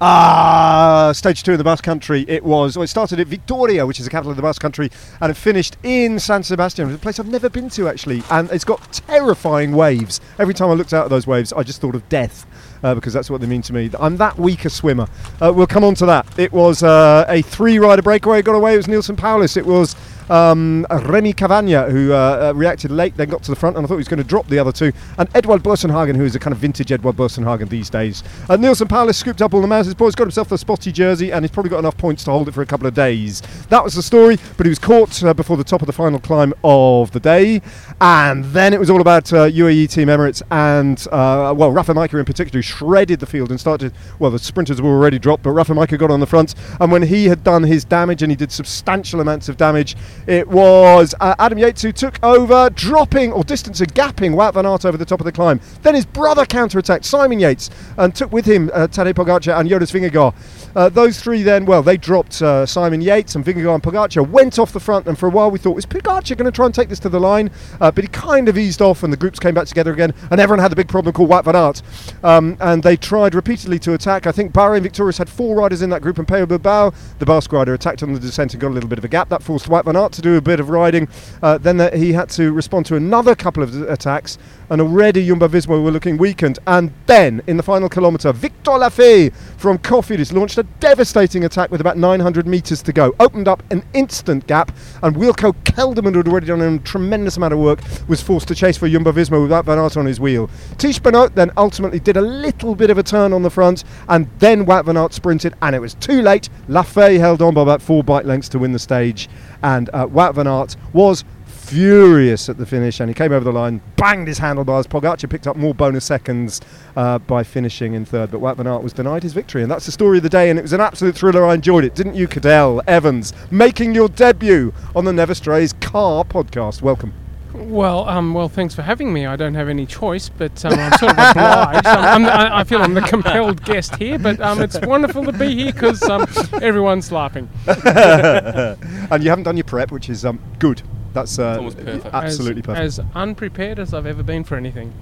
Ah, stage two of the Basque Country. It was. Well, it started at Victoria, which is the capital of the Basque Country, and it finished in San Sebastian, a place I've never been to actually. And it's got terrifying waves. Every time I looked out at those waves, I just thought of death. Uh, because that's what they mean to me. I'm that weak a swimmer. Uh, we'll come on to that. It was uh, a three-rider breakaway. Got away. It was Neilson Powless. It was um, Rémi Cavagna, who uh, uh, reacted late, then got to the front, and I thought he was going to drop the other two. And Edvald Boasson Hagen, who is a kind of vintage Edvald Boasson Hagen these days. Uh, Neilson Powless scooped up all the mountains. Boys got himself a spotty jersey, and he's probably got enough points to hold it for a couple of days. That was the story, but he was caught uh, before the top of the final climb of the day. And then it was all about uh, UAE Team Emirates and, uh, well, Rafa Majka in particular, who shredded the field and started, well, the sprinters were already dropped, but Rafa Majka got on the front. And when he had done his damage, and he did substantial amounts of damage, it was uh, Adam Yates who took over, dropping or distance distancing, gapping Wout van Aert over the top of the climb. Then his brother counter-attacked, Simon Yates, and took with him uh, Tadej Pogacar and Jonas Vingegaard. Uh, those three then, well, they dropped uh, Simon Yates and Vingegaard and Pogacar, went off the front, and for a while we thought, was Pogacar going to try and take this to the line? Uh, but he kind of eased off, and the groups came back together again, and everyone had the big problem called Wout van Aert. Um, and they tried repeatedly to attack. I think Bahrain Victorious had four riders in that group, and Pello Bilbao, the Basque rider, attacked on the descent and got a little bit of a gap. That forced Wout van Aert to do a bit of riding. Uh, then the, he had to respond to another couple of attacks, and already Jumbo Visma were looking weakened. And then, in the final kilometre, Victor Lafay from Cofidis launched a devastating attack with about 900 metres to go. Opened up an instant gap, and Wilco Kelderman, who had already done a tremendous amount of work, was forced to chase for Jumbo Visma without Van Aert on his wheel. Tiesj Benoot then ultimately did a little bit of a turn on the front, and then Wout Van Aert sprinted, and it was too late. Lafay held on by about four bike lengths to win the stage, and uh, Wout Van Aert was furious at the finish and he came over the line, banged his handlebars. Pogacar picked up more bonus seconds uh, by finishing in third, but Wout van Aert was denied his victory. And that's the story of the day, and it was an absolute thriller. I enjoyed it, didn't you, Cadel Evans, making your debut on the Never Strays Car podcast. Welcome. Well, um, well, thanks for having me. I don't have any choice, but um, I'm sort of obliged. I'm, I'm, I I feel I'm the compelled guest here, but um, it's wonderful to be here because um, everyone's laughing. and you haven't done your prep, which is um, good. That's uh, almost perfect. absolutely as, perfect. As unprepared as I've ever been for anything.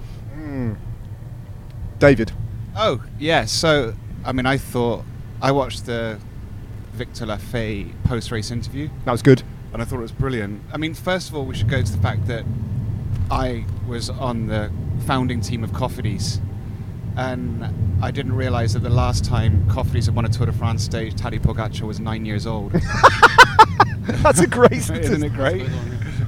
David. Oh, yeah. So, I mean, I thought I watched the Victor Lafay post-race interview, That was good. and I thought it was brilliant. I mean, first of all, we should go to the fact that I was on the founding team of Cofidis, and I didn't realise that the last time Cofidis had won a Tour de France stage, Tadej Pogacar was nine years old. That's a great Isn't it great?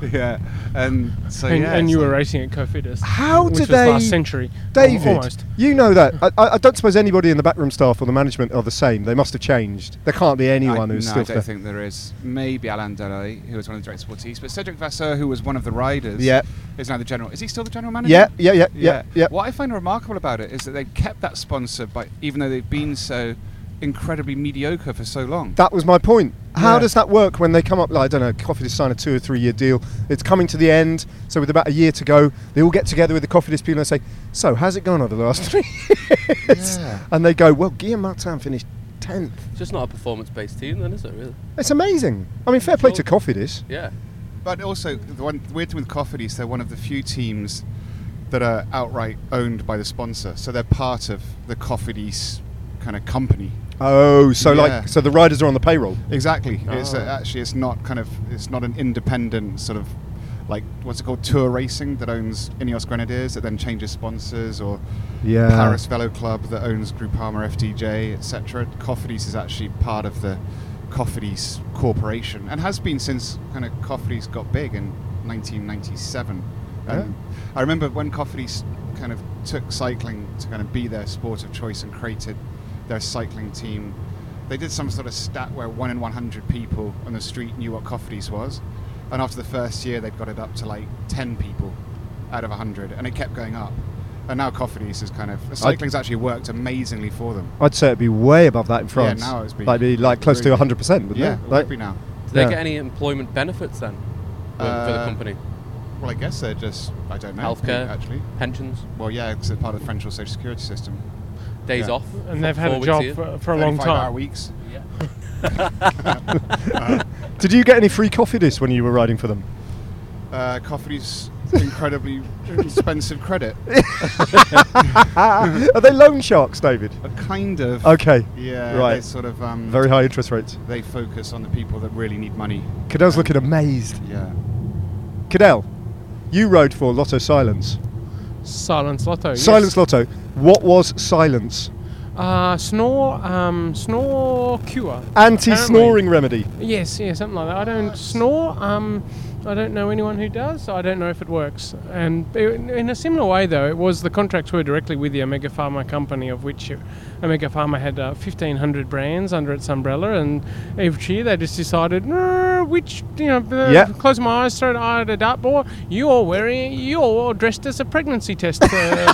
yeah. And so and, yeah, and it's you were racing at Cofidis. How which did they- last century? David, Almost. you know that. I, I I don't suppose anybody in the backroom staff or the management are the same. They must have changed. There can't be anyone I, who's no, still I don't there. think there is. Maybe Alain Delay, who was one of the directors of Sportis, but Cedric Vasseur, who was one of the riders, Yeah. is now the general. Is he still the general manager? Yeah, yeah, yeah, yeah, yeah. What I find remarkable about it is that they've kept that sponsor, by even though they've been so incredibly mediocre for so long. That was my point. How Yeah. does that work when they come up? Like, I don't know. Coffee to sign a two or three year deal. It's coming to the end, so with about a year to go, they all get together with the Coffee people and say, "So, how's it gone over the last three years?" Yeah. And they go, "Well, Guillaume Martin finished tenth. It's just not a performance-based team, then, is it? Really? It's amazing. I mean, fair play to Cofidis. Yeah. But also, the one weird thing with Cofidis, they're one of the few teams that are outright owned by the sponsor. So they're part of the Cofidis kind of company. Oh, so Yeah. like, so the riders are on the payroll. Exactly. It's uh, Ah. actually it's not kind of it's not an independent sort of like what's it called tour racing that owns Ineos Grenadiers that then changes sponsors or Yeah. Paris Velo Club that owns Groupama FDJ etc. Cofidis is actually part of the Cofidis corporation and has been since kind of Cofidis got big in 1997 And I remember when Cofidis kind of took cycling to kind of be their sport of choice and created their cycling team. They did some sort of stat where one in 100 people on the street knew what Cofidis was, and after the first year, they'd got it up to like 10 people out of 100, and it kept going up. And now Cofidis is kind of cycling's actually worked amazingly for them. I'd say it'd be way above that in France. Yeah, now it's be like be like close really- to 100 percent, wouldn't Yeah, it? it Like, would be now. Do they Yeah. get any employment benefits then for, for the Uh, company? Well, I guess they're just I don't know. Healthcare? actually. Pensions, Well, yeah, it's a part of the French social security system. Days Yeah. off, And they've had a job for, for a long 35 hour time. weeks. Did you get any free coffee this when you were riding for them? Uh, Cofidis incredibly expensive credit. Are they loan sharks, David? A kind of. Okay. Yeah. Right. They sort of. Um, Very high interest rates. They focus on the people that really need money. Cadel's looking amazed. Yeah. Cadel, you rode for Lotto Silence. Silence Lotto. yes. Silence Lotto. What was silence? Uh, snore, um, snore cure. Anti-snoring remedy. Yes, yeah, something like that. I don't snore. Um, I don't know anyone who does. So I don't know if it works. And in a similar way, though, it was the contracts were directly with the Omega Pharma company, of which Omega Pharma had uh, 1,500 brands under its umbrella, and each year they just decided "Nah, which you know, uh, Yeah. close my eyes, throw an eye at a dartboard. You're wearing, you're dressed as a pregnancy test. Uh,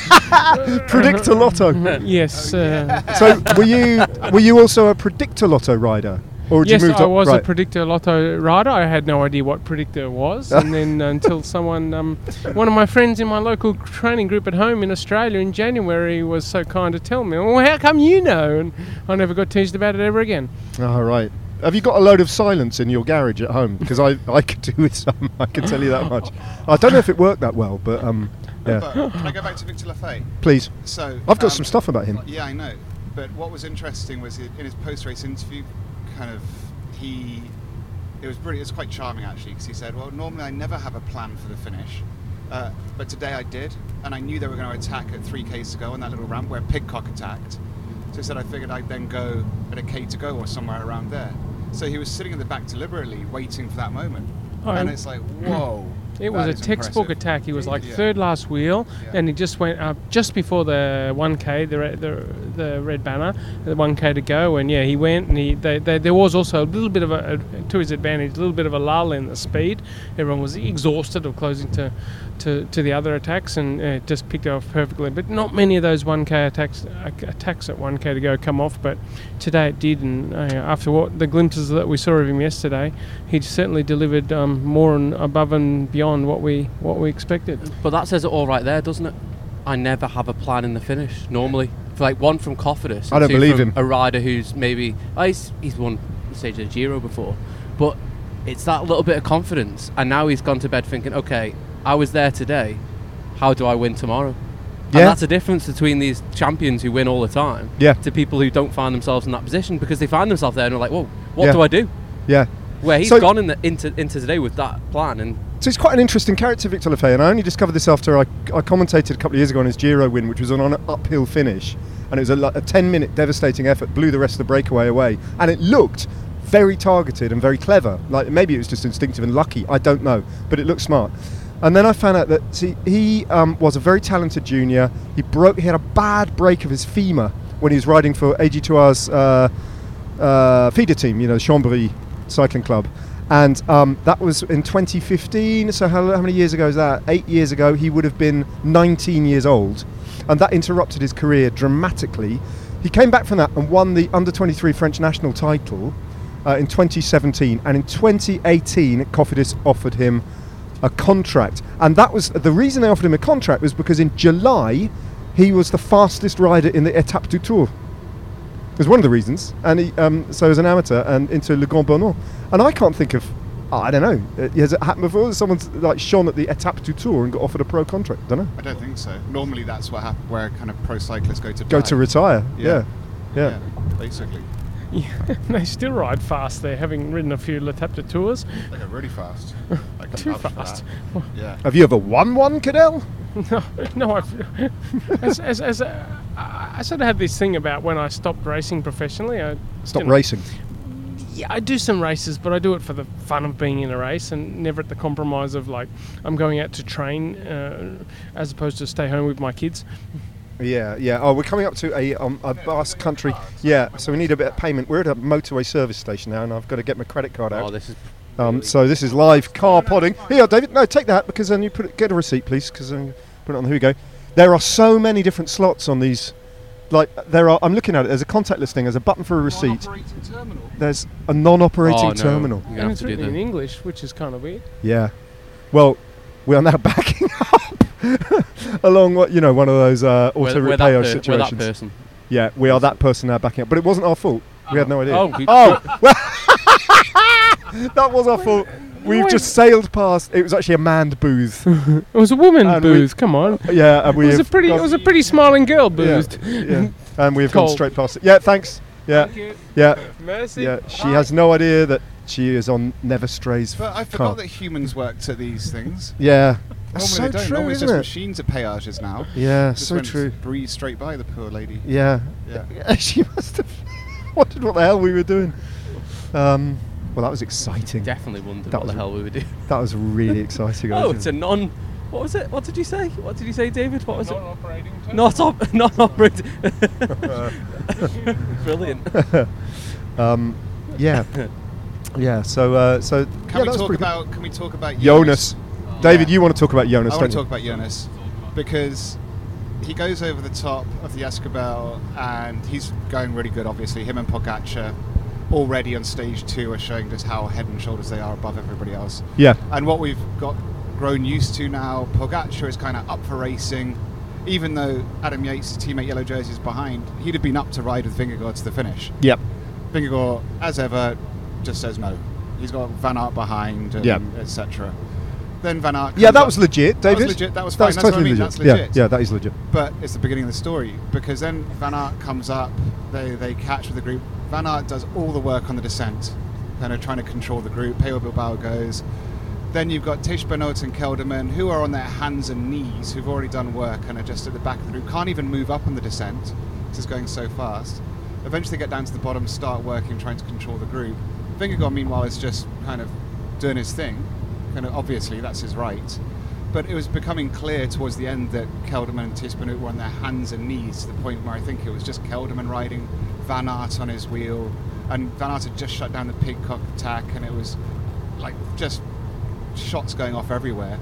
Predictor Lotto. yes. Uh, so were you were you also a Predictor Lotto rider, or yes, you move I was right. a predictor lotto rider. I had no idea what predictor was, and then until someone, um, one of my friends in my local training group at home in Australia in January, was so kind to tell me, "Well, how come you know?" And I never got teased about it ever again. All right. Have you got a load of silence in your garage at home? Because I, I could do with some. I can tell you that much. I don't know if it worked that well, but um, yeah. But can I go back to Victor Lafay? Please. So I've got um, some stuff about him. Yeah, I know. But what was interesting was in his post-race interview, kind of he. It was brilliant. It was quite charming actually, because he said, "Well, normally I never have a plan for the finish, uh, but today I did, and I knew they were going to attack at 3k to go on that little ramp where Pidcock attacked. So he said I figured I'd then go at a k to go or somewhere around there. So he was sitting in the back deliberately, waiting for that moment, Oh, and and- it's like, whoa. It was a textbook impressive. attack. He was like Yeah. third last wheel, Yeah. and he just went up just before the 1K, the the, the red banner, the 1K to go, and yeah, he went, and he they, they, there was also a little bit of a, a to his advantage, a little bit of a lull in the speed. Everyone was exhausted of closing to to, to the other attacks, and uh, it just picked off perfectly. But not many of those 1K attacks uh, attacks at 1K to go come off, but today it did, and uh, after what the glimpses that we saw of him yesterday, he certainly delivered um, more and above and beyond what we what we expected. But that says it all right there, doesn't it? I never have a plan in the finish normally. For like one from Cofidis. I don't believe him. A rider who's maybe oh, he's, he's won the stage of Giro before, but it's that little bit of confidence. And now he's gone to bed thinking, okay, I was there today. How do I win tomorrow? Yeah. And that's a difference between these champions who win all the time Yeah. to people who don't find themselves in that position because they find themselves there and are like, whoa, what Yeah. do I do? Yeah. Where he's So- gone in the, into into today with that plan and So he's quite an interesting character, Victor Lafay, and I only discovered this after I, I commentated a couple of years ago on his Giro win, which was on an uphill finish, and it was a, a 10-minute devastating effort, blew the rest of the breakaway away, and it looked very targeted and very clever. Like maybe it was just instinctive and lucky, I don't know, but it looked smart. And then I found out that see, he um, was a very talented junior. He broke, he had a bad break of his femur when he was riding for AG2R's uh, uh, feeder team, you know, Chambéry Cycling Club. And um, that was in 2015. So, how, how many years ago is that? Eight years ago, he would have been 19 years old. And that interrupted his career dramatically. He came back from that and won the under 23 French national title uh, in 2017. And in 2018, Cofidis offered him a contract. And that was the reason they offered him a contract was because in July, he was the fastest rider in the Etape du Tour. It was one of the reasons. And he, um, so as an amateur and into Le Grand-Bornand. And I can't think of, oh, I don't know, uh, has it happened before? Someone's like shone at the Etape du Tour and got offered a pro contract. don't know. I don't think so. Normally, that's what hap- where kind of pro cyclists go to Go die. to retire. Yeah. Yeah. Yeah. basically. Yeah, they still ride fast there, having ridden a few Latapta tours. They go really fast. I can Too fast. Yeah. Have you ever won one, Cadel? No, no, I've, as, as, as I, I sort of had this thing about when I stopped racing professionally. I Stop racing. yeah, I do some races, but I do it for the fun of being in a race and never at the compromise of like I'm going out to train uh, as opposed to stay home with my kids. Yeah, yeah. Oh, we're coming up to a, um, a Basque country. Yeah, so we need a bit of payment. We're at a motorway service station now, and I've got to get my credit card out. Oh, this is. Um, so this is live car podding. Here, David. No, take that because then you put it, get a receipt, please. Because um, put it on. Here we go. There are so many different slots on these. Like there are. I'm looking at it. There's a contact listing. There's a button for a receipt. Terminal. There's a non-operating Oh, no. terminal. You're and gonna have it's to do written in the. English, which is kind of weird. Yeah. Well, we are now backing up along what you know one of those uh, auto We're, we're, that repair per- we're that situations. person. Yeah, we are that person now backing up. But it wasn't our fault. We had no idea. Oh, we- Oh, that was our fault. We've Wait. just sailed past. It was actually a manned booth. It was a woman And booth. Come on. yeah, and we It was a pretty. It was a pretty smiling girl yeah, boozed. yeah, and we've gone straight past it. Yeah, thanks. Yeah, yeah, Mercy. yeah. She has no idea that she is on Never Strays. But I car. forgot that humans worked at these things. Yeah, that's Normally so they don't. true, Normally it's isn't just it? machines at peages now. Yeah, Just so true. Breeze straight by the poor lady. Yeah. Yeah. she must have wondered what the hell we were doing. Um, well, that was exciting. Definitely wondered That what was the hell we were doing. That was really exciting. Oh, wasn't it's a non. What was it? What did you say? What did you say, David? What was it? Non-operating. Not op- not operating. Brilliant. um, yeah, yeah. So, uh, so Can yeah, we talk pretty good. about? Can we talk about Jonas? David, Yeah. you want to talk about Jonas? I don't want to you? talk about Jonas because he goes over the top of the Jaizkibel and he's going really good. Obviously, him and Pogacar already on stage two are showing just how head and shoulders they are above everybody else. Yeah, And what we've got grown used to now, Pogacar is kind of up for racing. Even though Adam Yates' teammate Yellow Jersey is behind, he'd have been up to ride with Vingegaard to the finish. yep, Vingegaard, as ever, just says no. He's got Van Aert behind, and Yeah. etc. Then Van Aert. yeah. That up- was legit, That was David. legit, that was fine, that's what I totally mean, legit. that's legit. Yeah, yeah, that is legit. But it's the beginning of the story because then Van Aert comes up, they, they catch with the group. Van does all the work on the descent, kind of trying to control the group. Pello Bilbao goes. Then you've got Tiesj Benoot and Kelderman who are on their hands and knees, who've already done work and are just at the back of the group, can't even move up on the descent because it's going so fast. Eventually get down to the bottom, start working, trying to control the group. Vingegaard, meanwhile, is just kind of doing his thing. Kind of obviously that's his right. But it was becoming clear towards the end that Kelderman and Tiesj Benoot were on their hands and knees to the point where I think it was just Kelderman riding Van Aert on his wheel, and Van Aert had just shut down the Pidcock attack, and it was like just shots going off everywhere.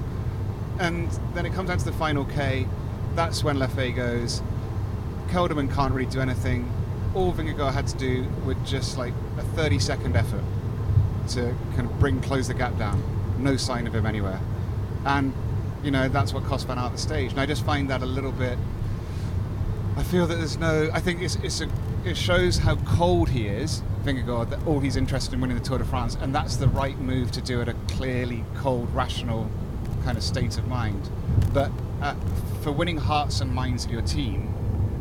And then it comes down to the final K. That's when Lafay goes. Kelderman can't really do anything. All Vingegaard had to do was just like a 30 second effort to kind of bring close the gap down. No sign of him anywhere. And you know that's what cost Van Aert the stage. And I just find that a little bit. I feel that there's no. I think it's, it's a, it shows how cold he is, Vingegaard. That all he's interested in winning the Tour de France, and that's the right move to do at a clearly cold, rational kind of state of mind. But uh, for winning hearts and minds of your team,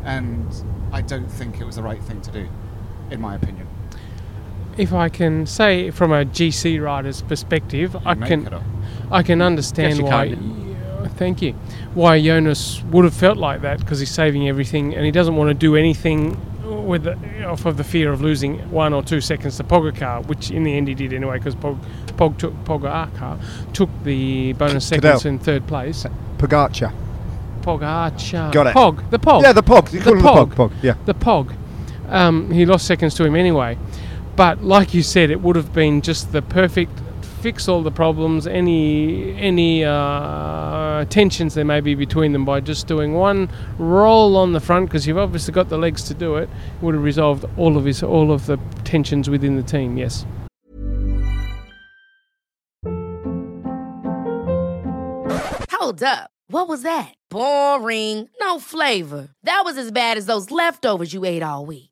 and I don't think it was the right thing to do, in my opinion. If I can say from a GC rider's perspective, I can. I can understand why. can. Thank you. Why Jonas would have felt like that because he's saving everything and he doesn't want to do anything with the, off of the fear of losing one or two seconds to Pogacar, which in the end he did anyway because Pog, Pog took Pogacar took the bonus Cadel. seconds in third place. Pogacar. Pogacar. Got it. Pog. The Pog. Yeah, the Pog. You The Pog. the Pog. Pog. Yeah. the Pog. Um, he lost seconds to him anyway. But like you said, it would have been just the perfect fix all the problems, any any uh, tensions there may be between them by just doing one roll on the front because you've obviously got the legs to do it. Would have resolved all of his all of the tensions within the team. Yes. Hold up. What was that? Boring. No flavor. That was as bad as those leftovers you ate all week.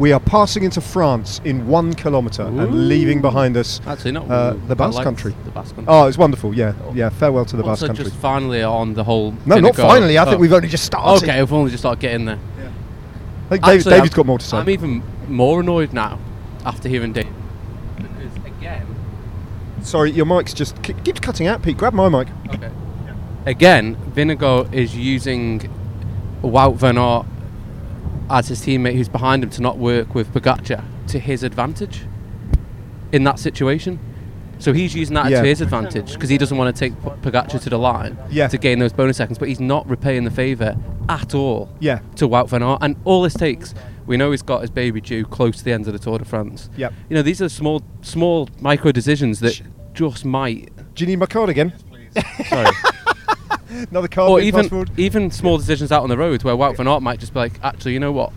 We are passing into France in one kilometre and leaving behind us Actually, not uh, the Basque liked country. The Basque country. Oh, it's wonderful. Yeah, yeah. Farewell to the Basque Country. also, country. just finally on the whole. No, not finally. I think oh. we've only just started. Okay, we've only just started getting there. Yeah. I think Dave, Actually, David's I'm- got more to say. I'm even more annoyed now after hearing Dave. Because again, Sorry, your mic's just ke- keeps cutting out. Pete, grab my mic. okay. Again, Vingegaard is using Wout van Aert as his teammate who's behind him to not work with Pogacar to his advantage in that situation. So he's using that Yeah. to his advantage because he doesn't want to take P- Pogacar to the line Yeah. to gain those bonus seconds, but he's not repaying the favour at all Yeah. to Wout van Aert. And all this takes, we know he's got his baby due close to the end of the Tour de France. Yep. You know, these are small, small micro decisions that just might, Do you need my card again? sorry, Another card. or even even small decisions out on the road where Wout van Aert might just be like, actually, you know what?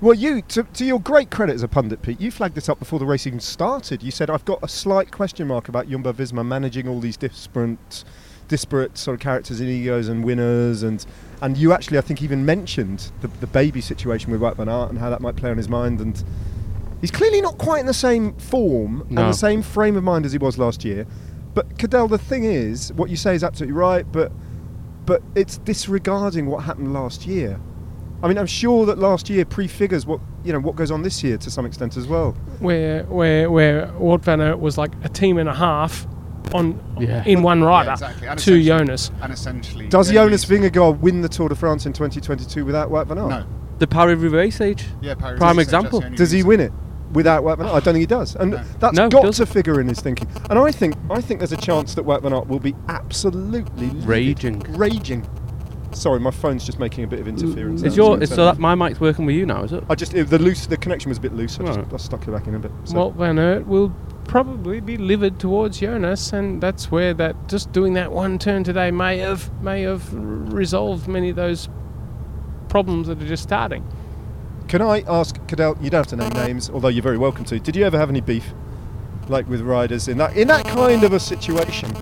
Well, you, to, to your great credit as a pundit, Pete, you flagged this up before the race even started. You said, I've got a slight question mark about Jumbo Visma managing all these disparate, disparate sort of characters and egos and winners. And, and you actually, I think, even mentioned the, the baby situation with Wout van Aert and how that might play on his mind. And he's clearly not quite in the same form No. and the same frame of mind as he was last year. But, Cadel, the thing is, what you say is absolutely right, but, but it's disregarding what happened last year. I mean, I'm sure that last year prefigures what you know what goes on this year to some extent as well. where where where Wout van Aert was like a team and a half on Yeah. in one rider exactly. And to Jonas. And essentially, Does the Jonas reason- Vingegaard win the Tour de France in 2022 without Wout van Aert? No. The Paris-Roubaix stage? Yeah, Paris Prime example. Does he reason. win it without Wout van Aert? I don't think he does, and No. that's No, got to figure in his thinking. And I think I think there's a chance that Wout van Aert will be absolutely livid, Raging. raging. Sorry, my phone's just making a bit of interference. Is your was is, so that my mic's working with you now? Is it? I just it, the loose the connection was a bit loose. I just Right. I stuck it back in a bit. So. Wout van Aert will probably be livid towards Jonas, and that's where that just doing that one turn today may have may have resolved many of those problems that are just starting. Can I ask Cadel? You don't have to name uh-huh. names, although you're very welcome to. Did you ever have any beef, like with riders in that in that kind of a situation?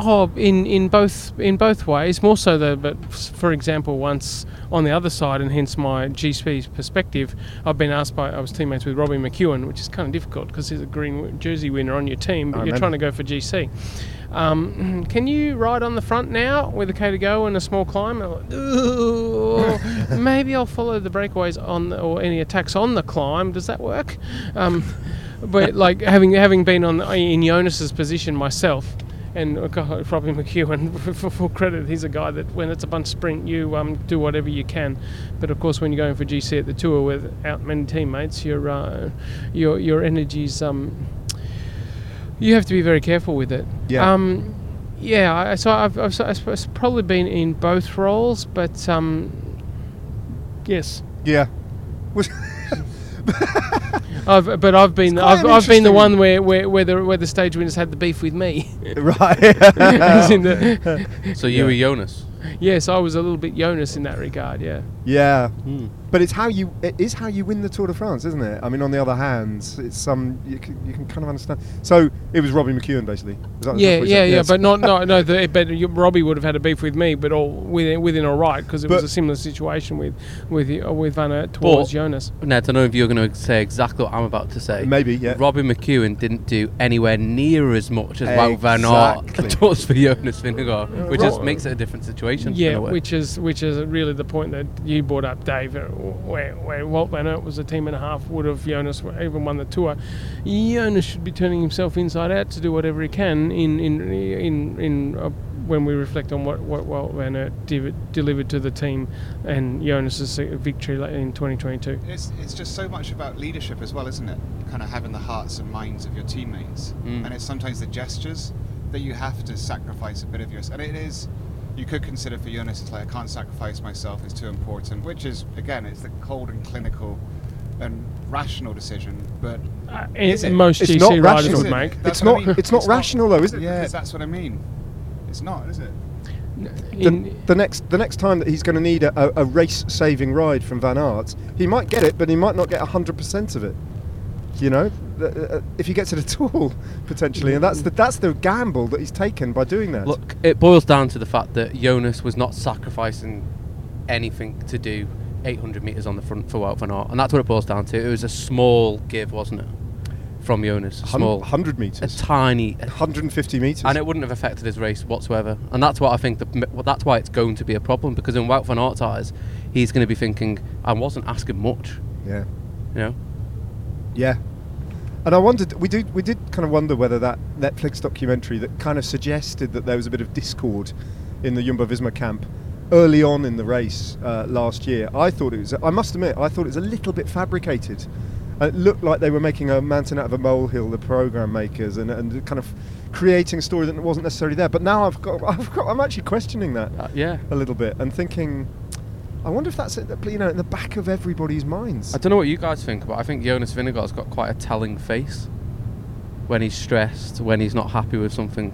Oh, in, in both in both ways. More so though, but for example, once on the other side, and hence my GC perspective, I've been asked by I was teammates with Robbie McEwen, which is kind of difficult because he's a green jersey winner on your team, but I you're remember. trying to go for GC. Um, can you ride on the front now with a K to go and a small climb? Like, Maybe I'll follow the breakaways on the, or any attacks on the climb. Does that work? Um, but like having having been on in Jonas's position myself, and uh, God, Robbie McEwen, for, full credit, he's a guy that when it's a bunch sprint, you um, do whatever you can. But of course, when you're going for GC at the tour without many teammates, your uh, your your energies um, you have to be very careful with it. Yeah. Um, yeah. I, so I've, I've, I've probably been in both roles, but um, yes. Yeah. I've, but I've been I've, I've been the one where, where, where the where the stage winners had the beef with me. right. The- So you were Jonas. yes, I was a little bit Jonas in that regard. Yeah. yeah. Hmm. But it's how you it is how you win the Tour de France, isn't it? I mean, on the other hand, it's some you can, you can kind of understand. So it was Robbie McEwen basically. Is that- Yeah, that's what you yeah, said? yeah, Yes. but not, no, no. The, but Robbie would have had a beef with me, but all within, within all right because it was a similar situation with with uh, with Van Aert towards But- Jonas. Ned, I don't know if you're going to say exactly what I'm about to say. Maybe, yeah. Robbie McEwen didn't do anywhere near as much as Wout van Exactly. Aert does for Jonas Vingegaard, which just makes it a different situation. Yeah, which is which is really the point that you brought up, Dave. Where where Wout Van Aert was a team and a half, would have Jonas even won the tour. Jonas should be turning himself inside out to do whatever he can in in in in. Uh, when we reflect on what what Wout Van Aert div- delivered to the team and Jonas's victory in 2022. It's, it's just so much about leadership as well, isn't it? Kind of having the hearts and minds of your teammates. Mm. And it's sometimes the gestures that you have to sacrifice a bit of yours. And it is, you could consider for Jonas, it's like, I can't sacrifice myself, it's too important, which is, again, it's the cold and clinical and rational decision. But Uh, Is it? most It's GC not riders rational. would Is it? make. That's It's what I not- mean. it's not rational though, is it? Yeah, Because- that's what I mean. It's not, is it? the, the next the next time that he's going to need a, a, a race saving ride from Van Aert, he might get it, but he might not get hundred percent of it. You know, uh, if he gets it at all, potentially, and that's the that's the gamble that he's taken by doing that. Look, it boils down to the fact that Jonas was not sacrificing anything to do 800 meters on the front for Wout van Aert, and that's what it boils down to. It was a small give, wasn't it, from Jonas? Small, 100 metres. a metres. tiny, 150 metres. and it wouldn't have affected his race whatsoever. And that's what I think. The, well, that's why it's going to be a problem because in Wout van Aert's eyes, he's going to be thinking, "I wasn't asking much," yeah. you know. Yeah. And I wondered, we did, we did kind of wonder whether that Netflix documentary that kind of suggested that there was a bit of discord in the Jumbo Visma camp early on in the race uh, last year. I thought it was, I must admit, I thought it was a little bit fabricated. And it looked like they were making a mountain out of a molehill, the program makers, and, and kind of creating a story that wasn't necessarily there. But now I've got, I've got, I'm actually questioning that Uh, yeah. a little bit and thinking, I wonder if that's you know in the back of everybody's minds. I don't know what you guys think, but I think Jonas Vingegaard's got quite a telling face when he's stressed, when he's not happy with something,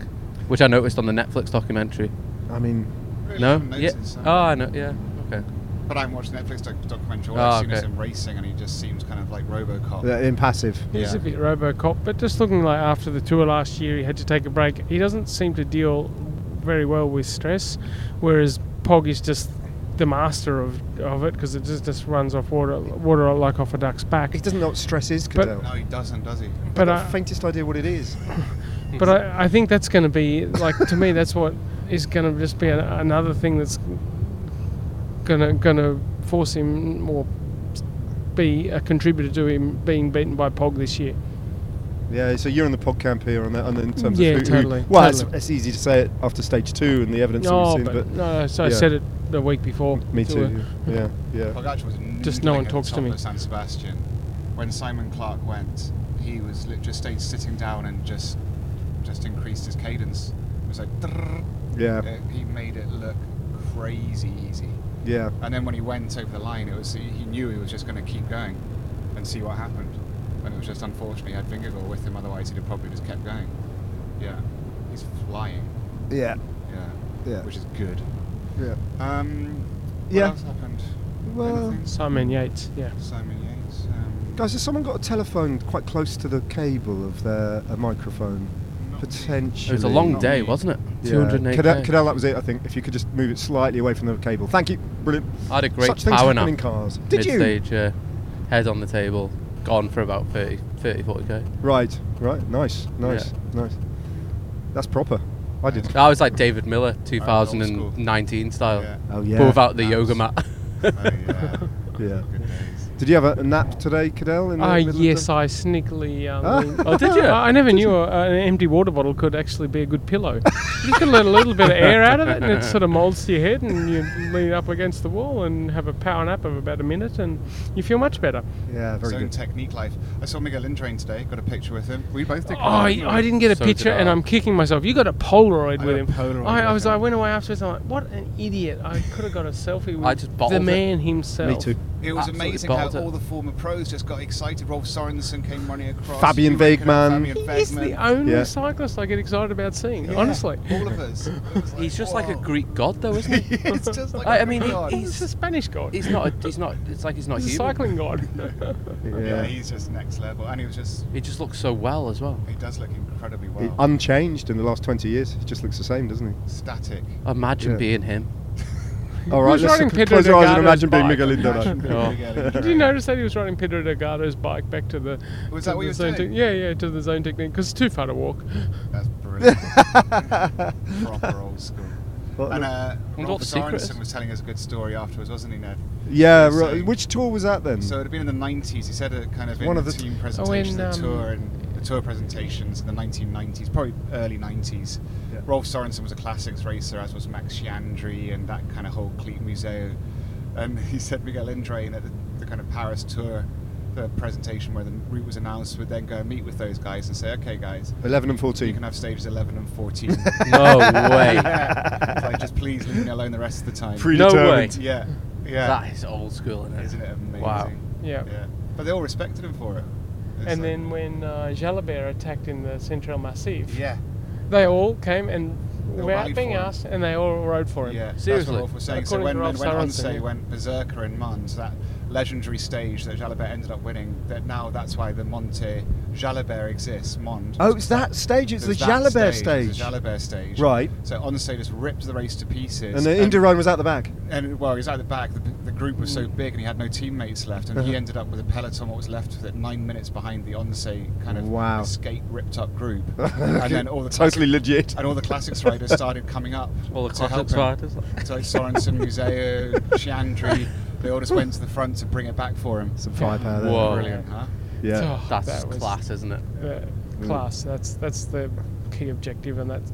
which I noticed on the Netflix documentary. I mean, Really no, haven't yeah. noticed, Oh, I know. Yeah. Okay. But I'm watching Netflix doc- documentary. All Oh, I've seen is him racing, and he just seems kind of like RoboCop. uh, impassive. He's Yeah. a bit RoboCop, but just looking like after the tour last year, he had to take a break. He doesn't seem to deal very well with stress, whereas Pog is just the master of, of it because it just, just runs off water water like off a duck's back. He doesn't know what stress is, But- Cadel. No, he doesn't, does he? But the I, faintest idea what it is. but I, I think that's going to be like to me that's what is going to just be a, another thing that's gonna gonna force him or be a contributor to him being beaten by Pog this year. Yeah, so you're in the pod camp here on that, and in terms Yeah, of who, who- totally, well, totally. It's, it's easy to say it after stage two and the evidence that No, we've seen, but, seen, no, so I said it the week before. me to too. her. Yeah, yeah. Pogacar was Just no one talks to me. San Sebastian. When Simon Clark went, he was lit- just stayed sitting down and just just increased his cadence. It was like. Yeah, Uh, he made it look crazy easy. yeah. And then when he went over the line, it was he he knew he was just going to keep going and see what happened. And it was just unfortunate he had Vingegaard with him, otherwise he'd have probably just kept going. Yeah, he's flying. Yeah, Yeah, Yeah. which is good. yeah. Um, what Yeah. else happened? Well- Anything? Simon Yates, yeah. Simon Yates. Um, Guys, has someone got a telephone quite close to the cable of their a microphone? Not me. Potentially. It was a long Not day, me. wasn't it? Yeah. 208. Cadel, Cadel, that was it, I think. If you could just move it slightly away from the cable. Thank you. Brilliant. I had a great Such things power happen nap in cars. Did you? mid-stage. Yeah. Head on the table, gone for about 30, 30 40k. Right, right. Nice, nice, nice. That's proper. I did. I was like David Millar, 2019 style, Yeah. Oh yeah. but without the Nice. yoga mat. Oh, yeah. Yeah. Good days. Did you have a, a nap today, Cadel? In the Ah, yes, I sneakily. Um, Ah. Oh, did you? I I never knew a, an empty water bottle could actually be a good pillow. you can let a little bit of air out of it, and it sort of molds to your head, and you lean up against the wall and have a power nap of about a minute, and you feel much better. Yeah, very Zone good. technique life. I saw Miguel Indurain today. Got a picture with him. We both did. Oh, I, I didn't get a So picture, and I. I'm kicking myself. You got a Polaroid I with him. Polaroid I, I was. him. I went away afterwards. I'm like, what an idiot! I could have got a selfie with I just the bottled it. man himself. Me too. It was Absolutely amazing how it. Uh, all the former pros just got excited. Rolf Sorensen came running across. Fabian you were looking Wegmann. Fabian He's the only Yeah. cyclist I get excited about seeing. Yeah, Honestly, all of us. It was He's just like a. Oh. Greek god, though, isn't he? it's just like I- a I mean, he- god. he- he's a Spanish god. He's not. A, he's not. It's like he's not He's a human. cycling god. Yeah. yeah, he's just next level, and he was just. He just looks so well as well. He does look incredibly He- well. unchanged in the last 20 years. He just looks the same, doesn't he? Static. Imagine Yeah. being him. All right, was let's riding cl- Pedro close our eyes and Delgado's imagine being bike. Miguel Indurain. being Oh. Did you notice that he was riding Pedro Delgado's bike back to the? Was to that what the you were zone doing? tec- yeah, yeah, to the zone technique because it's too far to walk. That's brilliant. Proper old school. What- And uh, Wonder Rolf what the secret Sorensen was telling us a good story afterwards, wasn't he, Ned? yeah, So- right. Which tour was that then? So it had been in the 90s. He said it kind of in One the, of the t- team Oh, presentations, in, the um, tour and the tour presentations in the 1990s, probably early 90s. Yeah. Rolf Sorensen was a classics racer, as was Max Sciandri and that kind of whole clique Museeuw. Um, and he said Miguel Indurain at the, the kind of Paris tour, the presentation where the route was announced, would then go and meet with those guys and say, "Okay, guys, 11 and 14. you 14. can have stages 11 and 14." No way. yeah. It's like, just please leave me alone the rest of the time. Predetermined. No way. Yeah, yeah. That is old school, isn't it? Isn't it amazing? Wow. Yeah. Yeah. But they all respected him for it. It's And like- then when uh, Jalabert attacked in the Central Massif, Yeah. they all came and without being asked, and they all rode for him. Yeah, that's what Rolf was saying. So when, to when, Rolf when Sorensen, went berserker in Mende, that legendary stage that Jalabert ended up winning. That now that's why the Montée Jalabert exists. Mond. Oh, it's that stage. It's the There's that Jalabert It's stage. the Jalabert stage. Right. So ONCE just ripped the race to pieces. And the Indurain was out the back. and well, he was at the back. The, the group was so big, and he had no teammates left, and Uh-huh. he ended up with a peloton. What was left of it, nine minutes behind the ONCE kind of Wow. escape ripped up group, and then all the Totally classic- legit. and all the classics riders started coming up. All the to help classics riders. So Sorensen, Museeuw, Sciandri, they all just went to the front to bring it back for him. Some firepower there. Whoa. Brilliant, huh? Yeah. Oh, That's that was, class, isn't it? uh, class. That's that's the key objective, and that's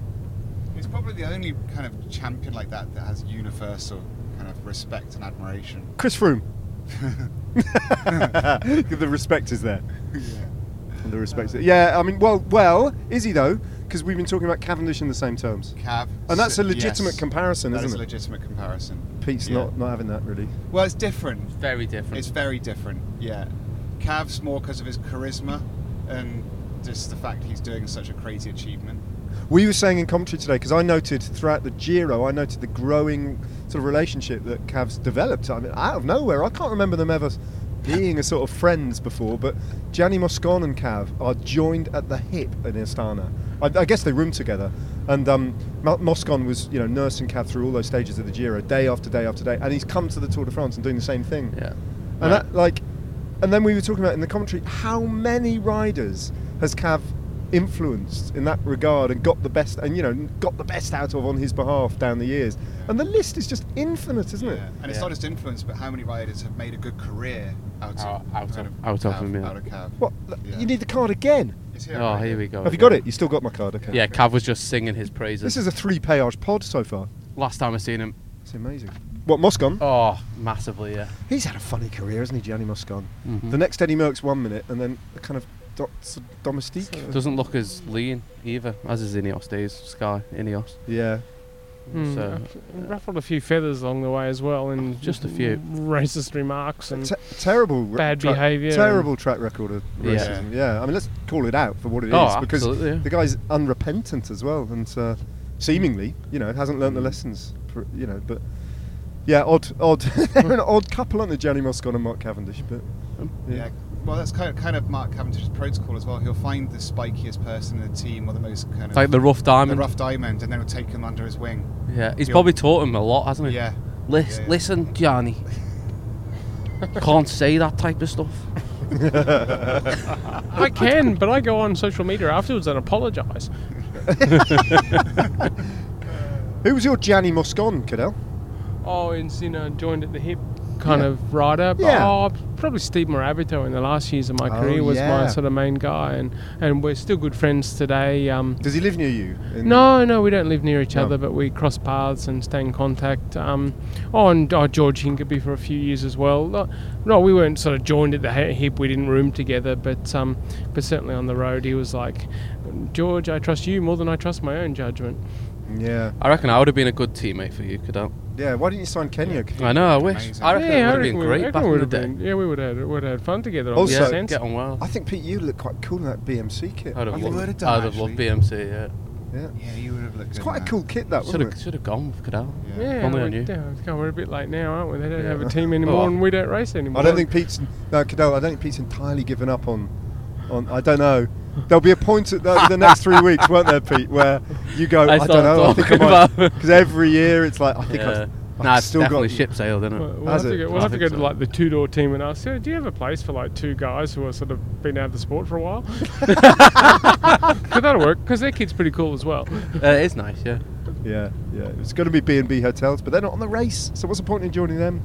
He's probably the only kind of champion like that that has universal kind of respect and admiration. Chris Froome. the respect is there. The respect. is Yeah, I mean, well, well, is he though? Because we've been talking about Cavendish in the same terms, Cav, and that's a legitimate yes, comparison, That isn't is a it? legitimate comparison. Pete's Yeah. not not having that really. Well, it's different. Very different. It's very different. Yeah, Cav's more because of his charisma and just the fact he's doing such a crazy achievement. We were saying in commentary today because I noted throughout the Giro, I noted the growing sort of relationship that Cav's developed. I mean, out of nowhere, I can't remember them ever being a sort of friends before. But Gianni Moscon and Cav are joined at the hip in Astana. I, I guess they room together, and um, Moscon was you know nursing Cav through all those stages of the Giro, day after day after day, and he's come to the Tour de France and doing the same thing. yeah. And that, like, and then we were talking about in the commentary how many riders has Cav influenced in that regard and got the best and you know got the best out of on his behalf down the years. And the list is just infinite, isn't it? And it's Yeah. not just influence, but how many riders have made a good career out of Out- out kind of- out of Cav, him, yeah. Out of Cav. What? Yeah. You need the card again. It's here, Oh, right here we go. Have you got it? You still got my card? Okay. Yeah, Cav was just singing his praises. This is a three péage pod so far. last time I seen him. It's amazing. What Moscon? Oh, massively, yeah. He's had a funny career, hasn't he, Gianni Moscon? Mhm. The next Eddie Merckx one minute, and then a kind of do- sort of domestique. Doesn't look as lean either as his Ineos days. Sky Ineos. Yeah. mm, So, ruff- ruffled a few feathers along the way as well, and Just a few. racist remarks and Te- terrible re- bad tra- behaviour Terrible track record of Yeah. racism. Yeah. I mean, let's call it out for what it is Oh, because absolutely, yeah. the guy's unrepentant as well, and uh, seemingly, you know, hasn't learnt Mm. the lessons. For, you know, but yeah, odd, odd. They're an odd couple, aren't they, Gianni Moscon and Mark Cavendish? But Yeah. Well, that's kind of, kind of Mark Cavendish's protocol as well. He'll find the spikiest person in the team or the most kind of like the rough diamond, the diamond. rough diamond, and then he'll take him under his wing. Yeah, he's He'll- probably taught him a lot, hasn't he? Yeah. Lis- Yeah, yeah. Listen, Johnny. Can't say that type of stuff. I can, but I go on social media afterwards and apologise. who was your Gianni Moscon, Cadel? Oh, and you joined at the hip kind Yeah. of rider. But, Yeah. Oh, probably Steve Morabito in the last years of my Oh, career was yeah. my sort of main guy, and, and we're still good friends today. Um, Does he live near you? no, no, we don't live near each No. other, but we cross paths and stay in contact. Um, oh, and oh, George Hincapie for a few years as well. No, no, we weren't sort of joined at the hip. We didn't room together, but um, but certainly on the road, he was like, George, I trust you more than I trust my own judgment. Yeah. I reckon I would have been a good teammate for you, Cadel. Yeah. Why didn't you sign Kenya? I know, I wish. Amazing. I reckon yeah, it would I have reckon been we- great reckon back we in the would have day. been- Yeah, we would have would have had fun together. Also- on Yeah, sense. get on well. I think Pete, you look quite cool in that BMC kit. I'd have You loved, would have done, I'd have loved actually. BMC, yeah. Yeah. Yeah, you would have looked It's good quite a in cool kit, that Should wasn't have it? should have gone with Cadel. Yeah, Only we, on you. yeah, God, we're a bit late now, aren't we? They don't Yeah. have a team anymore, Oh. and we don't race anymore. I don't think Pete's no Cadel. I don't think Pete's entirely given up on. On I don't know. There'll be a point at the, the next three weeks, won't there, Pete, where you go. I I, don't know. I think I talking might about- because every year it's like I think Yeah. I've, I've Nah, still definitely got. ship sailed, isn't it? We'll, we'll Has have to go, we'll have to go think to like the Tudor team and ask, "So, do you have a place for like two guys who are sort of been out of the sport for a while? Could that'll work because their kid's pretty cool as well. Uh, it is nice, yeah. Yeah, yeah. It's going to be B and B hotels, but they're not on the race. So what's the point in joining them?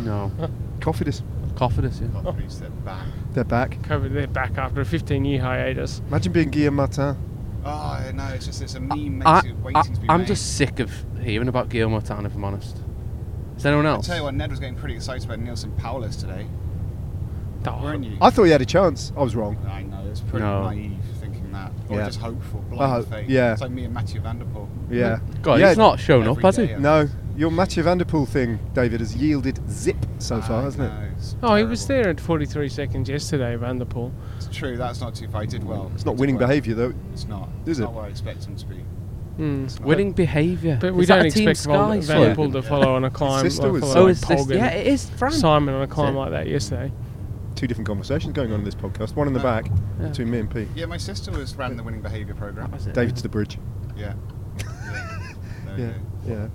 No. Cofidis, Cofidis, yeah. Cofidis, they're back. they're back. Covered their back after a 15 year hiatus. Imagine being Guillaume Martin. Oh no, it's just it's a meme makes I, it waiting to be am made. just sick of hearing about Guillaume Martin, if I'm honest. Is anyone else? I'll tell you what, Ned was getting pretty excited about Neilson Powless today, Oh, weren't you? I thought he had a chance. I was wrong. I know, it's pretty No. naive thinking that. Or Yeah. just hopeful, blind Uh, faith. yeah. It's like me and Mathieu van der Poel. Yeah. God, yeah. he's not shown up, has he? No, your Mathieu Van Der Poel thing, David, has yielded zip so far, hasn't it? Know, it's Oh, he was there at 43 seconds yesterday, Van der Poel. It's true, that's not too far. He did well. It's not winning well. behaviour though. It's not. Is it's it? not what I expect him to be. Mm. Winning behaviour. But we Is don't expect Van, Sky Van der Poel to follow on a climb. sister like was follow saying- Oh, like is. Yeah, it is. Fran. Simon on a climb like that yesterday. Two different conversations going on in this podcast. One in the No. back Yeah. between me and Pete. Yeah, my sister was ran the winning behaviour program. That was it. David to the bridge. Yeah. yeah. Yeah, yeah,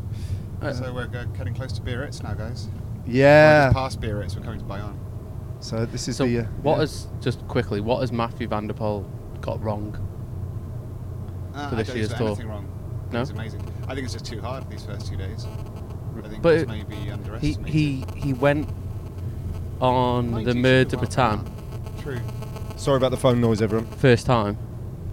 Uh, So we're go- getting close to Biarritz now, guys. We're yeah. just past Biarritz, we're coming to Bayonne. So this is So the. Uh, what yeah. has just quickly? What has Mathieu Van der Poel got wrong? Uh, For I this don't year's think tour. anything wrong. No? It's amazing. I think it's just too hard these first two days. I think But it's maybe He underestimated. he he went on the 92 Mer de miles Bretagne an hour. True. Sorry about the phone noise, everyone. first time.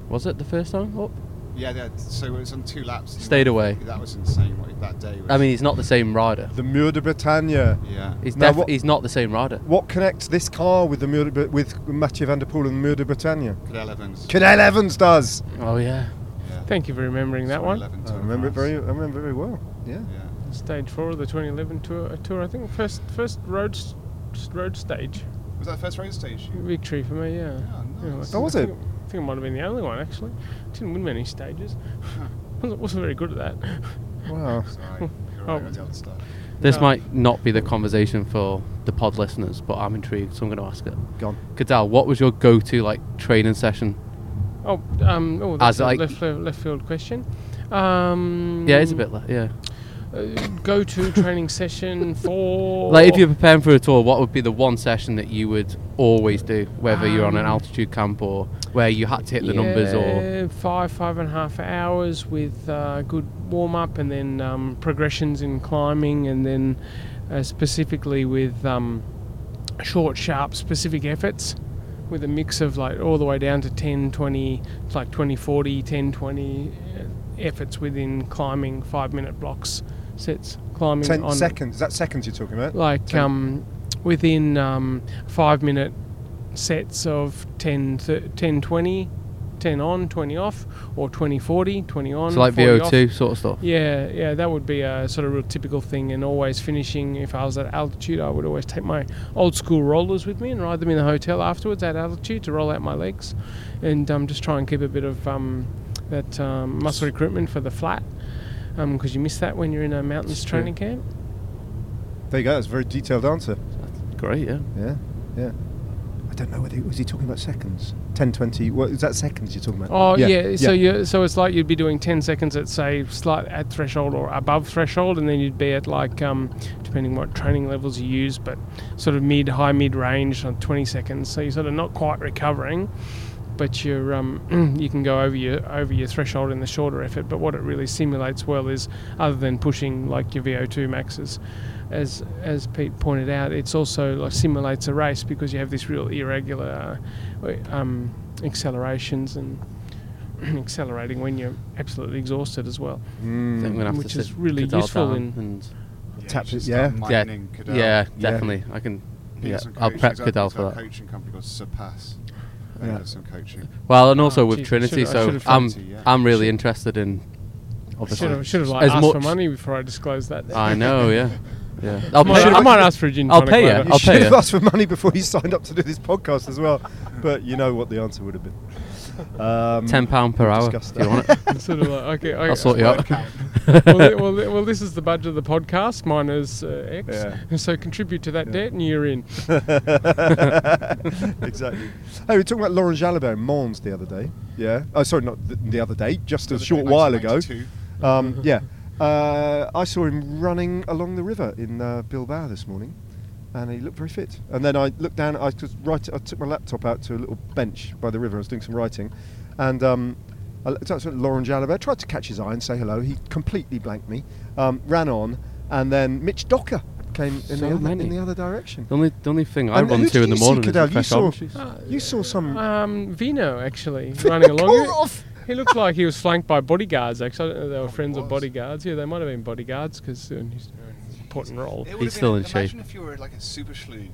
Was it the first time? Up? Yeah, yeah. So it was on two laps. Stayed away. That was insane. What, that day. Was, I mean, he's not the same rider. The Mur de Bretagne. yeah. He's Now def- what- he's not the same rider. What connects this car with the Mur de, with Mathieu van der Poel and the Mur de Bretagne? Cadel Evans. Cadel Evans does. Oh yeah. Yeah. Thank you for remembering that one. 2011 I remember it very. I remember it very well. Yeah. Yeah. Stage four of the 2011 tour. uh, Tour, I think first first road road stage Was that first road stage? victory for me. Yeah. Oh, Yeah, nice. I Oh, was think- it? I think it might have been the only one actually. Didn't win many stages. wasn't, wasn't very good at that. Wow. Sorry. You're Oh. right with the other stuff. This No. might not be the conversation for the pod listeners, but I'm intrigued, so I'm going to ask it. Gone. Cadel, what was your go-to like training session? Oh, um, oh, that's As a like- left, left, left field question. Um, Yeah, it's a bit like yeah. Go to training session for. Like if you're preparing for a tour, what would be the one session that you would always do, whether you're on an Um, altitude camp or where you had to hit the numbers or five five and a half hours with uh, good warm up and then um, progressions in climbing and then uh, specifically with um, short sharp specific efforts with a mix of like all the way down to 10 20 like 20 40 10 20 uh, efforts within climbing five minute blocks sets climbing Ten on seconds. Is that seconds you're talking about? like Ten- um, within um, five minute sets of 10, 10 20 10 on 20 off or 20 40 20 on so like 40. VO2 sort of stuff. yeah yeah that would be a sort of real typical thing and always finishing if i was at altitude i would always take my old school rollers with me and ride them in the hotel afterwards at altitude to roll out my legs and um, just try and keep a bit of um, that um, muscle recruitment for the flat because you miss that when you're in a mountains It's true. training camp There you go. That's a very detailed answer. Great, yeah. Yeah. Yeah. I don't know whether he, was he talking about seconds. 10, 20. What is that seconds you're talking about? Oh yeah, so you so it's like you'd be doing ten seconds at say slight at threshold or above threshold, and then you'd be at like um, depending what training levels you use, but sort of mid high mid range on twenty seconds. So you're sort of not quite recovering, but you're um, you can go over your over your threshold in the shorter effort. But what it really simulates well is other than pushing like your VO2 maxes. As, as Pete pointed out, it's also like simulates a race because you have this real irregular uh, um, accelerations and accelerating when you're absolutely exhausted as well. I think I'm gonna have Which to is sit really Cadel useful in- and Yeah, Tap you it, start yeah. yeah, mining Cadel. yeah, Yeah. definitely. I can. Yeah, I'll coaching. prep He's got- Cadel for that. coaching company called Surpass. They Yeah. some coaching. Well, and ah, also Oh, with geez, Trinity, so I'm Trinity, yeah. I'm really Should- interested in. Obviously, Should have should have like As asked for money before I disclosed that. I know, yeah, yeah. I'll might, pay. I might ask for a gin I'll pay you. I'll should pay have you. asked for money before you signed up to do this podcast as well. But you know what the answer would have been. Um, Ten pound per hour. discuss If you want it, sort of like okay. okay. I'll sort you out. well, thi- well, thi- well, this is the budget of the podcast. Mine is uh, X. Yeah. So contribute to that Yeah. debt, and you're in. exactly. Hey, we were talking about Laurent Jalabert in Mons the other day. Yeah. Oh, sorry, not th- the other day. Just a Was it short while ago. Um, yeah. Uh, I saw him running along the river in uh, Bilbao this morning, and he looked very fit. And then I looked down. I was right. I took my laptop out to a little bench by the river. I was doing some writing, and um, I looked up to Laurent Jalabert. Tried to catch his eye and say hello. He completely blanked me. Um, ran on, and then Mitch Docker came in, So the, other, in the other direction. the only the only thing I And run who to in the morning Cadel? the You fresh saw- orange juice. You saw some. Um, Vino actually running along. He- looked like he was flanked by bodyguards. Actually, I don't know if they were Oh, friends or bodyguards. Yeah, they might have been bodyguards because uh, he's an important role. It He's would've still been, in shape. Imagine if you were like a super schlug.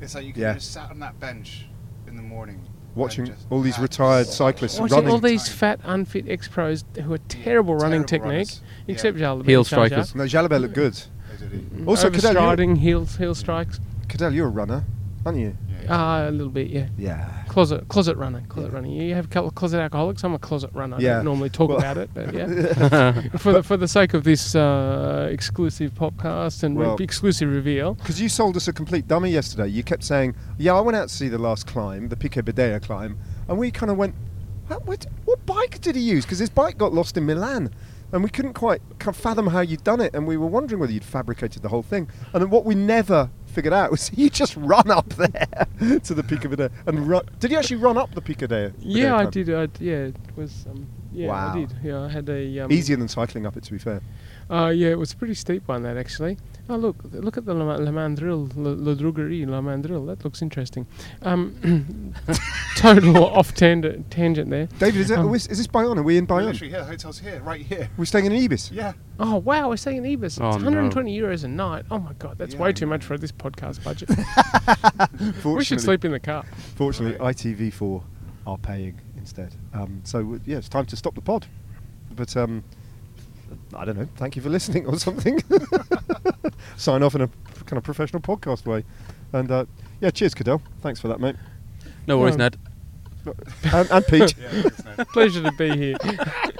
It's like you could Yeah. have just sat on that bench in the morning. Watching all these retired such cyclists a Watching running. all these fat, unfit ex-pros who are terrible running Terrible technique, runners. Yeah. except Jalabert. Heel strikers. No, Jalabert looked good. They did it. Also, Cadel, you're, Overstriding heel heel strikes. Cadel, you're a runner, aren't you? Yeah. Ah, a little bit, yeah. Yeah. Closet closet runner, closet runner. You have a couple of closet alcoholics. I'm a closet runner. I Yeah. don't normally talk Well- about it, but yeah. for the, for the sake of this uh, exclusive podcast and re- exclusive reveal, Because you sold us a complete dummy yesterday. You kept saying, "Yeah, I went out to see the last climb, the Pico Bedea climb," and we kind of went, "What, what, what bike did he use?" Because his bike got lost in Milan, and we couldn't quite fathom how you'd done it, and we were wondering whether you'd fabricated the whole thing. And then what we never figured out was you just run up there to the Pico Bedea and run. Did you actually run up the peak of Bedea? yeah, I did. I, yeah, it was. Um, yeah, Wow. I did. Yeah, I had a um, Easier than cycling up it, to be fair. Uh, yeah, it was a pretty steep one that actually. Oh look, look at the Le, Le Mandril, Le, Le Drogerie, Le Mandril. That looks interesting. Um, total off tangent, tangent there. David, is, it, Um, is this Bayonne? Are we in We're Bayonne? literally here. The hotel's here, right here. We're staying in Ibis. Yeah. Oh wow, we're staying in Ibis. It's Oh, no. 120 euros a night. Oh my god, that's Yeah, way too much for this podcast budget. we should sleep in the car. Fortunately, ITV4 are paying instead. Um, so yeah, it's time to stop the pod. But um, I don't know. Thank you for listening or something. Sign off in a kind of professional podcast way. And uh, yeah, cheers, Cadel. Thanks for that, mate. No worries, Um, Ned. And, and Pete. Yeah. Pleasure to be here.